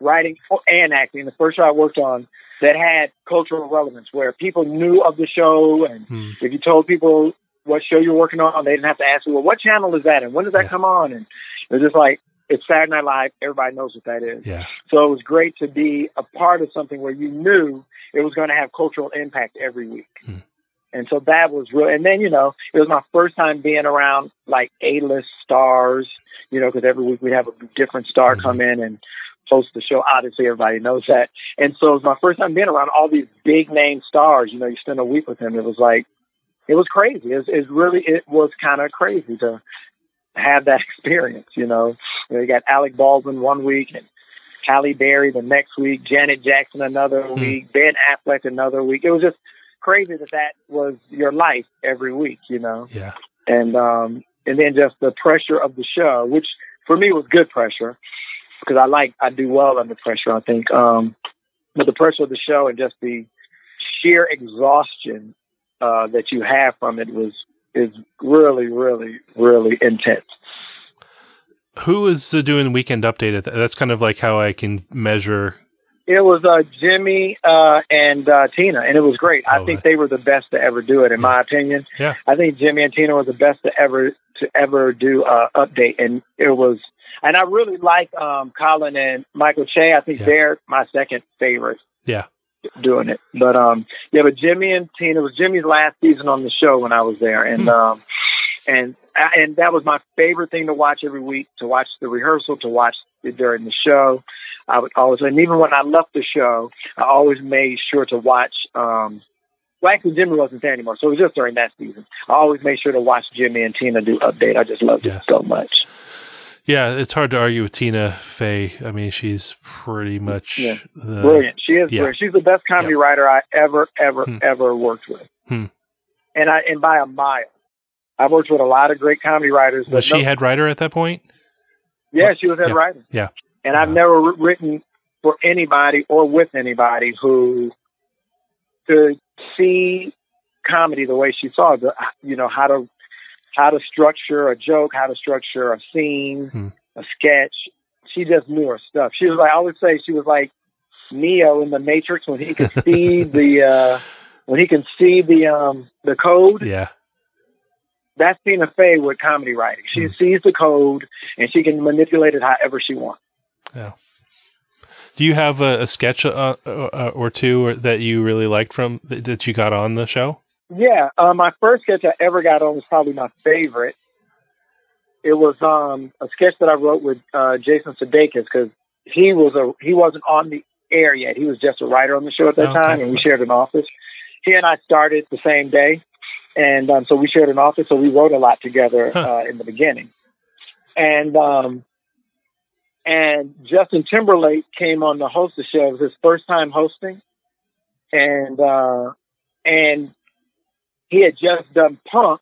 writing and acting. The first show I worked on that had cultural relevance, where people knew of the show, and hmm. if you told people what show you're working on. They didn't have to ask you, well, what channel is that, and when does that
Yeah.
come on? And it was just like it's Saturday Night Live. Everybody knows what that is.
Yeah.
So it was great to be a part of something where you knew it was going to have cultural impact every week.
Hmm.
And so that was real. And then, you know, it was my first time being around like A-list stars, you know, because every week we'd have a different star
Mhm.
come in and host the show. Obviously, everybody knows that. And so it was my first time being around all these big name stars. You know, you spend a week with them. It was like, it was crazy. It was, it really, it was kind of crazy to have that experience, you know. You got Alec Baldwin one week and Halle Berry the next week, Janet Jackson another
Hmm.
week, Ben Affleck another week. It was just crazy that that was your life every week, you know.
Yeah.
And um and then just the pressure of the show, which for me was good pressure because I like I do well under pressure, I think. Um but the pressure of the show and just the sheer exhaustion uh that you have from it was is really, really, really intense.
Who is uh, doing weekend update? That's kind of like how I can measure.
It was uh, Jimmy uh, and uh, Tina, and it was great. I
Oh,
think
uh,
they were the best to ever do it, in my opinion.
Yeah.
I think Jimmy and Tina were the best to ever to ever do uh, update, and it was. And I really like um, Colin and Michael Che. I think
Yeah.
they're my second favorite.
Yeah.
Doing it. But um, yeah, but Jimmy and Tina it was Jimmy's last season on the show when I was there, and
Hmm.
um, and and that was my favorite thing to watch every week. To watch the rehearsal, to watch it during the show. I would always, and even when I left the show, I always made sure to watch. Um, well, actually, Jimmy wasn't there anymore, so it was just during that season. I always made sure to watch Jimmy and Tina do update. I just loved
Yeah.
it so much.
Yeah, it's hard to argue with Tina Fey. I mean, she's pretty much
Yeah.
the,
brilliant. She is
yeah.
brilliant. She's the best comedy writer I ever, ever,
Hmm.
ever worked with.
Hmm.
And I and by a mile. I've worked with a lot of great comedy writers. but
Was she
no-
head writer at that point?
Yeah, she was head
Yeah.
writer.
Yeah.
And I've
Wow.
never written for anybody or with anybody who could see comedy the way she saw the you know how to how to structure a joke, how to structure a scene,
Hmm.
a sketch. She just knew her stuff. She was like I always say she was like Neo in the Matrix when he could see the uh when he can see the um the code.
Yeah.
That's Tina Fey with comedy writing. She
Hmm.
sees the code and she can manipulate it however she wants. Yeah.
Do you have a, a sketch uh, uh, or two or, that you really liked from that, that you got on the show?
Yeah, uh, my first sketch I ever got on was probably my favorite. It was um, a sketch that I wrote with uh, Jason Sudeikis because he was a he wasn't on the air yet. He was just a writer on the show at that
Okay.
time, and we shared an office. He and I started the same day, and um, so we shared an office. So we wrote a lot together
Huh.
uh, in the beginning, and um, and Justin Timberlake came on to host the show. It was his first time hosting, and uh, and he had just done Punk'd,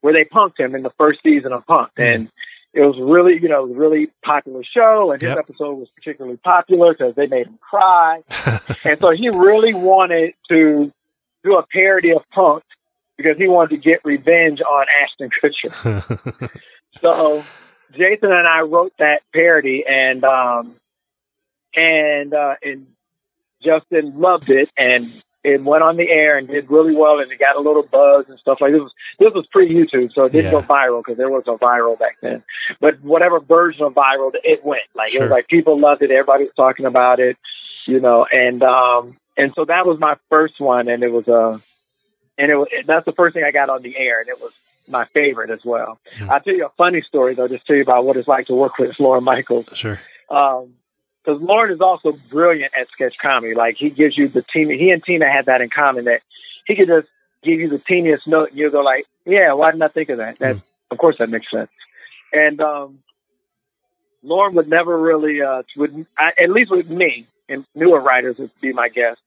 where they punked him in the first season of Punk'd,
Mhm.
and it was really, you know, it was a really popular show, and his
Yep.
episode was particularly popular because they made him cry, and so he really wanted to do a parody of Punk'd because he wanted to get revenge on Ashton Kutcher. So Jason and I wrote that parody, and um, and uh, and Justin loved it, and it went on the air and did really well, and it got a little buzz and stuff like this. Was, this was pre YouTube, so it didn't
Yeah.
go viral because there was no viral back then. But whatever version of viral, it went. Like it was like people loved it, everybody was talking about it, you know, and um, and so that was my first one, and it was uh, and it was that's the first thing I got on the air, and it was my favorite as well.
Hmm.
I'll tell you a funny story though, just tell you about what it's like to work with Lorne Michaels.
sure.
Um, because Lorne is also brilliant at sketch comedy. Like he gives you the team. He and Tina had that in common that he could just give you the teeniest note, and you go like, "Yeah, why didn't I think of that?" That
Mm.
of course that makes sense. And um, Lorne would never really, uh, would I, at least with me and newer writers would be my guest.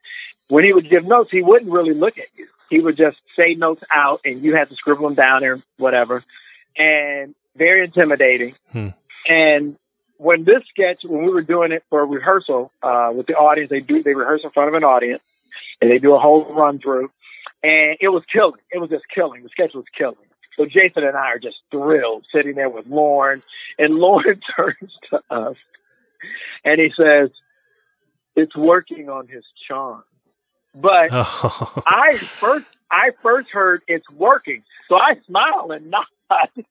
When he would give notes, he wouldn't really look at you. He would just say notes out, and you had to scribble them down or whatever. And very intimidating.
Hmm.
And when this sketch, when we were doing it for rehearsal uh, with the audience, they do they rehearse in front of an audience, and they do a whole run through, and it was killing. It was just killing. The sketch was killing. So Jason and I are just thrilled sitting there with Lorne, and Lorne turns to us, and he says, "It's working on his charm." But
Oh,
I first I first heard it's working, so I smile and nod.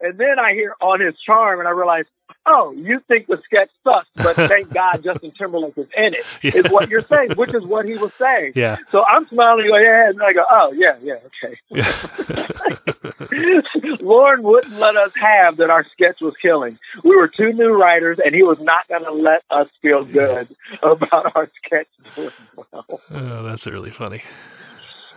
And then I hear on his charm, and I realize, oh, you think the sketch sucks, but thank God Justin Timberlake is in it.
Yeah.
Is what you're saying, which is what he was saying.
yeah.
So I'm smiling, go yeah, and I go, oh yeah, yeah, okay. Lorne wouldn't let us have that our sketch was killing. We were two new writers, and he was not going to let us feel good about our sketch doing well.
oh, that's really funny.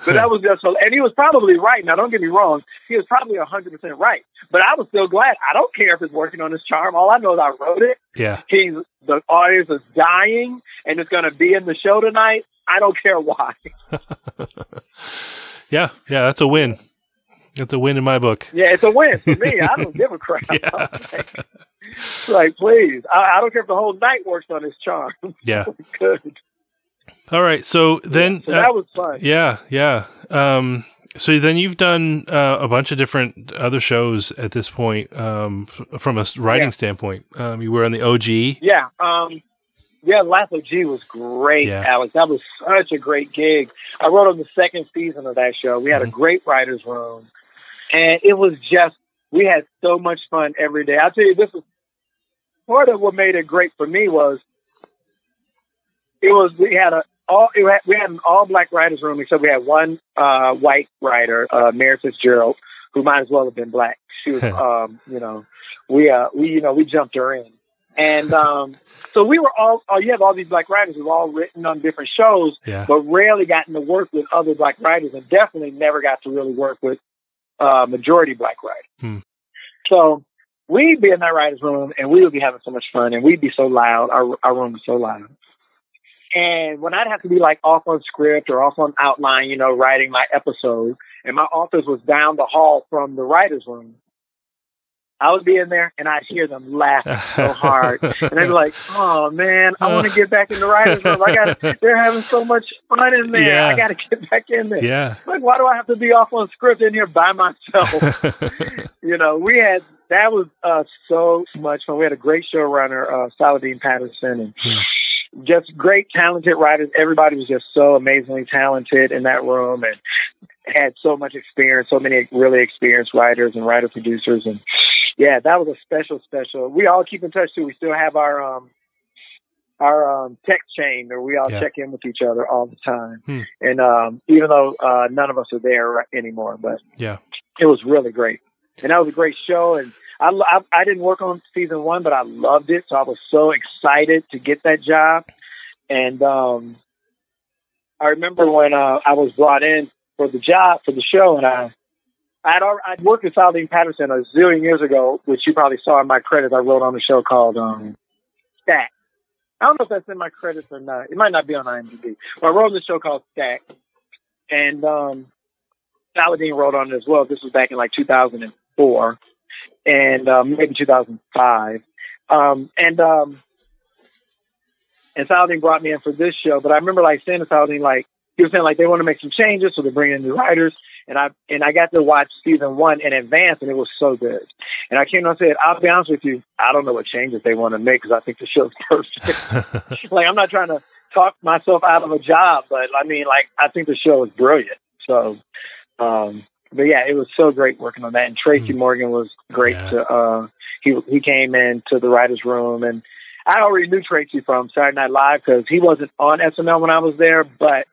But that was just, and he was probably right. Now, don't get me wrong, he was probably 100% right. But I was still glad. I don't care if it's working on his charm. All I know is I wrote it.
Yeah.
He's, the audience is dying, and it's going to be in the show tonight. I don't care why.
Yeah. Yeah. That's a win. That's a win in my book.
Yeah, it's a win for me. I don't give a crap.
Yeah.
like, please. I, I don't care if the whole night works on his charm.
Yeah.
Good.
All right. So then,
So
uh,
that was fun.
yeah. Yeah. Um, so then you've done uh, a bunch of different other shows at this point um, f- from a writing
Yeah.
standpoint. Um, you were on the OG.
Yeah. Um, yeah, Last OG was great,
Yeah.
Alex. That was such a great gig. I wrote on the second season of that show. We had a great writer's room. And it was just, we had so much fun every day. I'll tell you, this was part of what made it great for me was it was, we had a, all, we had an all black writer's room, except we had one, uh, white writer, uh, Mary Fitzgerald, who might as well have been black. She was, um, you know, we, uh, we, you know, we jumped her in. And, um, so we were all, oh, you have all these black writers who've all written on different shows,
Yeah.
but rarely gotten to work with other black writers and definitely never got to really work with uh, majority black writers.
Hmm.
So we'd be in that writer's room and we would be having so much fun and we'd be so loud. Our, our room was so loud. And when I'd have to be like off on script or off on outline, you know, writing my episode, and my office was down the hall from the writer's room, I would be in there and I'd hear them laughing so hard. And they'd be like, oh man, I want to get back in the writer's room. I got, they're having so much fun in there.
Yeah.
I got to get back in there.
yeah.
Like, why do I have to be off on script in here by myself? you know, we had, that was uh, so much fun. We had a great showrunner, uh, Saladin Patterson, and just great, talented writers. Everybody was just so amazingly talented in that room and had so much experience, so many really experienced writers and writer producers. And yeah, that was a special, special. We all keep in touch too. We still have our, um, our um, text chain where we all
Yeah.
check in with each other all the time.
Hmm.
And um, even though uh, none of us are there anymore, but
yeah.
it was really great. And that was a great show. And I, I, I didn't work on season one, but I loved it. So I was so excited to get that job. And um, I remember when uh, I was brought in for the job for the show, and I I'd I'd worked with Saladin Patterson a zillion years ago, which you probably saw in my credits. I wrote on a show called um, Stacked. I don't know if that's in my credits or not. It might not be on IMDb. But I wrote on the show called Stacked, and um, Saladin wrote on it as well. This was back in like 2004 and um, maybe 2005. Um, and um, and Saladin brought me in for this show, but I remember like saying to Saladin, like he was saying like they want to make some changes, so they're bringing in new writers. And I and I got to watch season one in advance, and it was so good. And I came on and said, "I'll be honest with you, I don't know what changes they want to make because I think the show's perfect. like I'm not trying to talk myself out of a job, but I mean, like I think the show is brilliant. So, um, but yeah, it was so great working on that. And Tracy
Mm.
Morgan was great
Yeah.
to. Uh, he he came into the writers' room, and I already knew Tracy from Saturday Night Live because he wasn't on SNL when I was there, but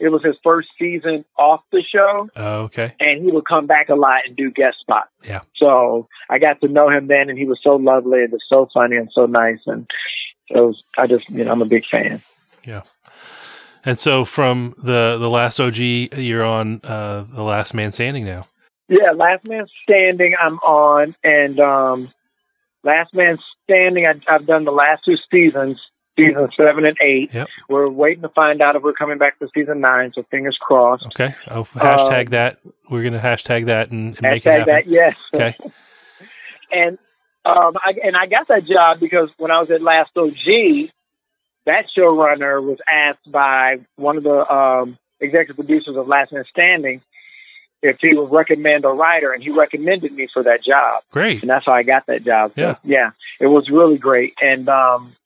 it was his first season off the show,
Oh, okay.
and he would come back a lot and do guest spots.
Yeah.
So I got to know him then, and he was so lovely and just so funny and so nice, and it was. I just, you know, I'm a big fan.
And so from the the last OG, you're on uh, the Last Man Standing now.
Yeah, Last Man Standing, I'm on, and um, Last Man Standing, I, I've done the last two seasons, season seven and eight.
Yep.
We're waiting to find out if we're coming back to season nine, so fingers crossed.
Okay. Oh, hashtag
Um,
that. We're gonna hashtag that and, and make it
Hashtag
happen.
that, yes.
Okay.
and um, I, and I got that job because when I was at Last OG, that showrunner was asked by one of the um, executive producers of Last Man Standing if he would recommend a writer, and he recommended me for that job.
Great.
and that's how I got that job. So,
Yeah.
yeah, it was really great. And um,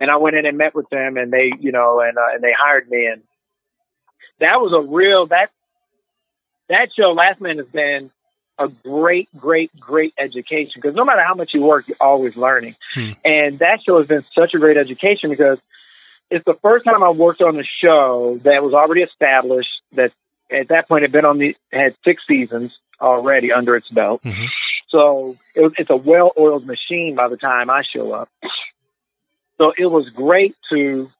and I went in and met with them, and they, you know, and uh, and they hired me, and that was a real that that show. Last Man has been a great, great, great education because no matter how much you work, you're always learning,
Hmm.
and that show has been such a great education because it's the first time I worked on a show that was already established. That at that point had been on the had six seasons already under its belt.
Mhm.
So it was, it's a well-oiled machine by the time I show up. So it was great to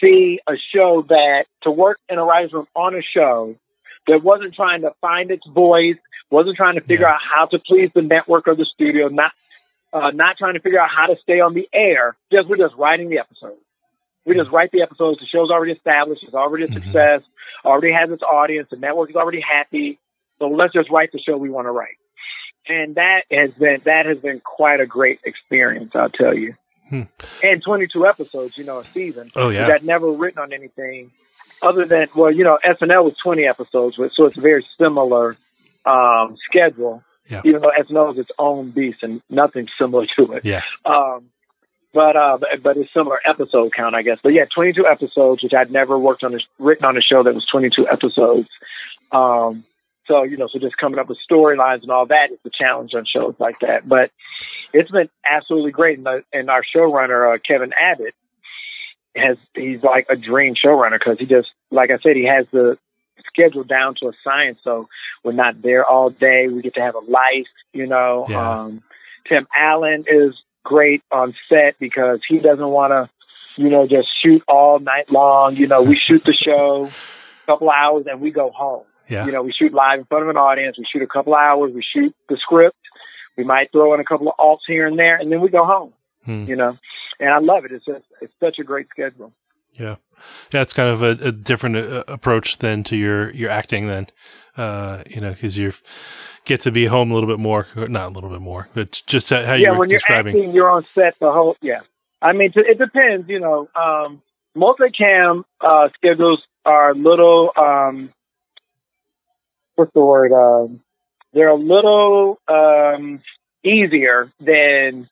see a show that to work in a writer's room on a show that wasn't trying to find its voice, wasn't trying to figure
Yeah.
out how to please the network or the studio, not uh, not trying to figure out how to stay on the air. Just we're just writing the episodes. We just write the episodes. The show's already established. It's already a
Mhm.
success. Already has its audience. The network is already happy. So let's just write the show we want to write. And that has been that has been quite a great experience, I'll tell you.
Hmm.
And 22 episodes, you know, a season.
Oh yeah.
I'd never written on anything other than well, you know, SNL was 20 episodes, so it's very similar um, schedule.
Yeah.
Even though SNL is its own beast and nothing similar to it.
Yeah.
Um, but uh, but, but it's similar episode count, I guess. But yeah, 22 episodes, which I'd never worked on, a, written on a show that was 22 episodes. Um, so you know, so just coming up with storylines and all that is the challenge on shows like that. But it's been absolutely great, and, the, and our showrunner uh, Kevin Abbott has he's like a dream showrunner because he just like I said, he has the schedule down to a science. So we're not there all day. We get to have a life, you know.
Yeah.
Um, Tim Allen is great on set because he doesn't want to, you know, just shoot all night long. You know, we shoot the show a couple hours and we go home.
Yeah.
You know, we shoot live in front of an audience. We shoot a couple hours. We shoot the script. We might throw in a couple of alts here and there, and then we go home.
Hmm.
You know, and I love it. It's just it's such a great schedule.
Yeah, yeah, it's kind of a, a different uh, approach than to your your acting. Then, uh, you know, because you get to be home a little bit more, or not a little bit more, but just how you
yeah,
were
when you're
describing.
acting, you're on set the whole. Yeah, I mean, t- it depends. You know, um, multicam uh, schedules are a little. Um, what's the word? Um, they're a little um, easier than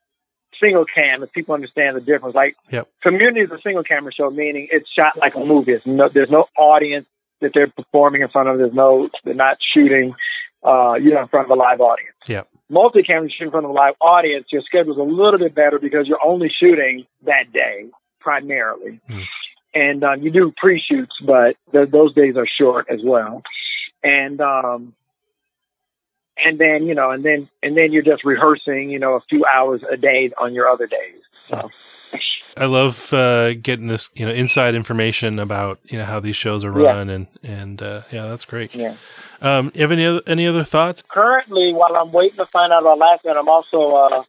single cam, if people understand the difference. Like,
Yep.
Community is a single camera show, meaning it's shot like a movie. It's no, there's no audience that they're performing in front of. There's no, they're not shooting, uh, you know, in front of a live audience.
Yep.
Multi-camera shooting in front of a live audience, your schedule's a little bit better because you're only shooting that day primarily.
Hmm.
And um, you do pre-shoots, but th- those days are short as well. And um, and then you know, and then and then you're just rehearsing, you know, a few hours a day on your other days. So
I love uh, getting this, you know, inside information about you know how these shows are
Yeah.
run, and and uh, yeah, that's great.
yeah.
Um, you have any other any other thoughts?
Currently, while I'm waiting to find out about last night, I'm also uh,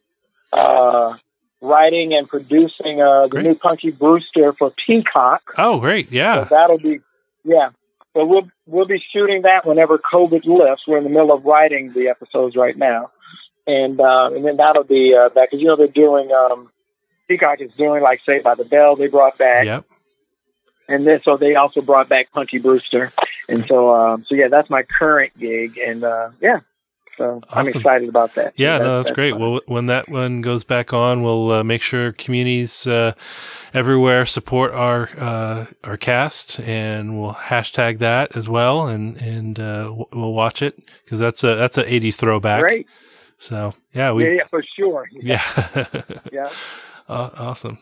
uh, writing and producing uh, the
Great.
new Punky Brewster for Peacock.
Oh, great!
So
Yeah,
that'll be yeah. So we'll we'll be shooting that whenever COVID lifts. We're in the middle of writing the episodes right now, and uh, and then that'll be uh, back because you know they're doing um, Peacock is doing like Saved by the Bell. They brought back,
yep.
and then so they also brought back Punky Brewster, and so um, so yeah, that's my current gig, and uh, yeah, so I'm excited about that.
Yeah,
So
no, that's, great.
fun.
Well, when that one goes back on, we'll uh, make sure communities uh, everywhere support our uh, our cast, and we'll hashtag that as well, and and uh, we'll watch it because that's a that's a '80s throwback.
great,
So yeah, we
yeah, yeah, for sure,
yeah.
yeah.
Aw- awesome.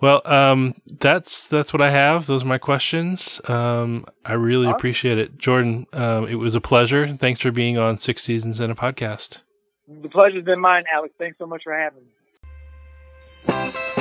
Well, um, that's that's what I have. Those are my questions. Um, I really
Awesome.
appreciate it, Jordan. Um, it was a pleasure. Thanks for being on Six Seasons in a Podcast.
The pleasure's been mine, Alex. Thanks so much for having me.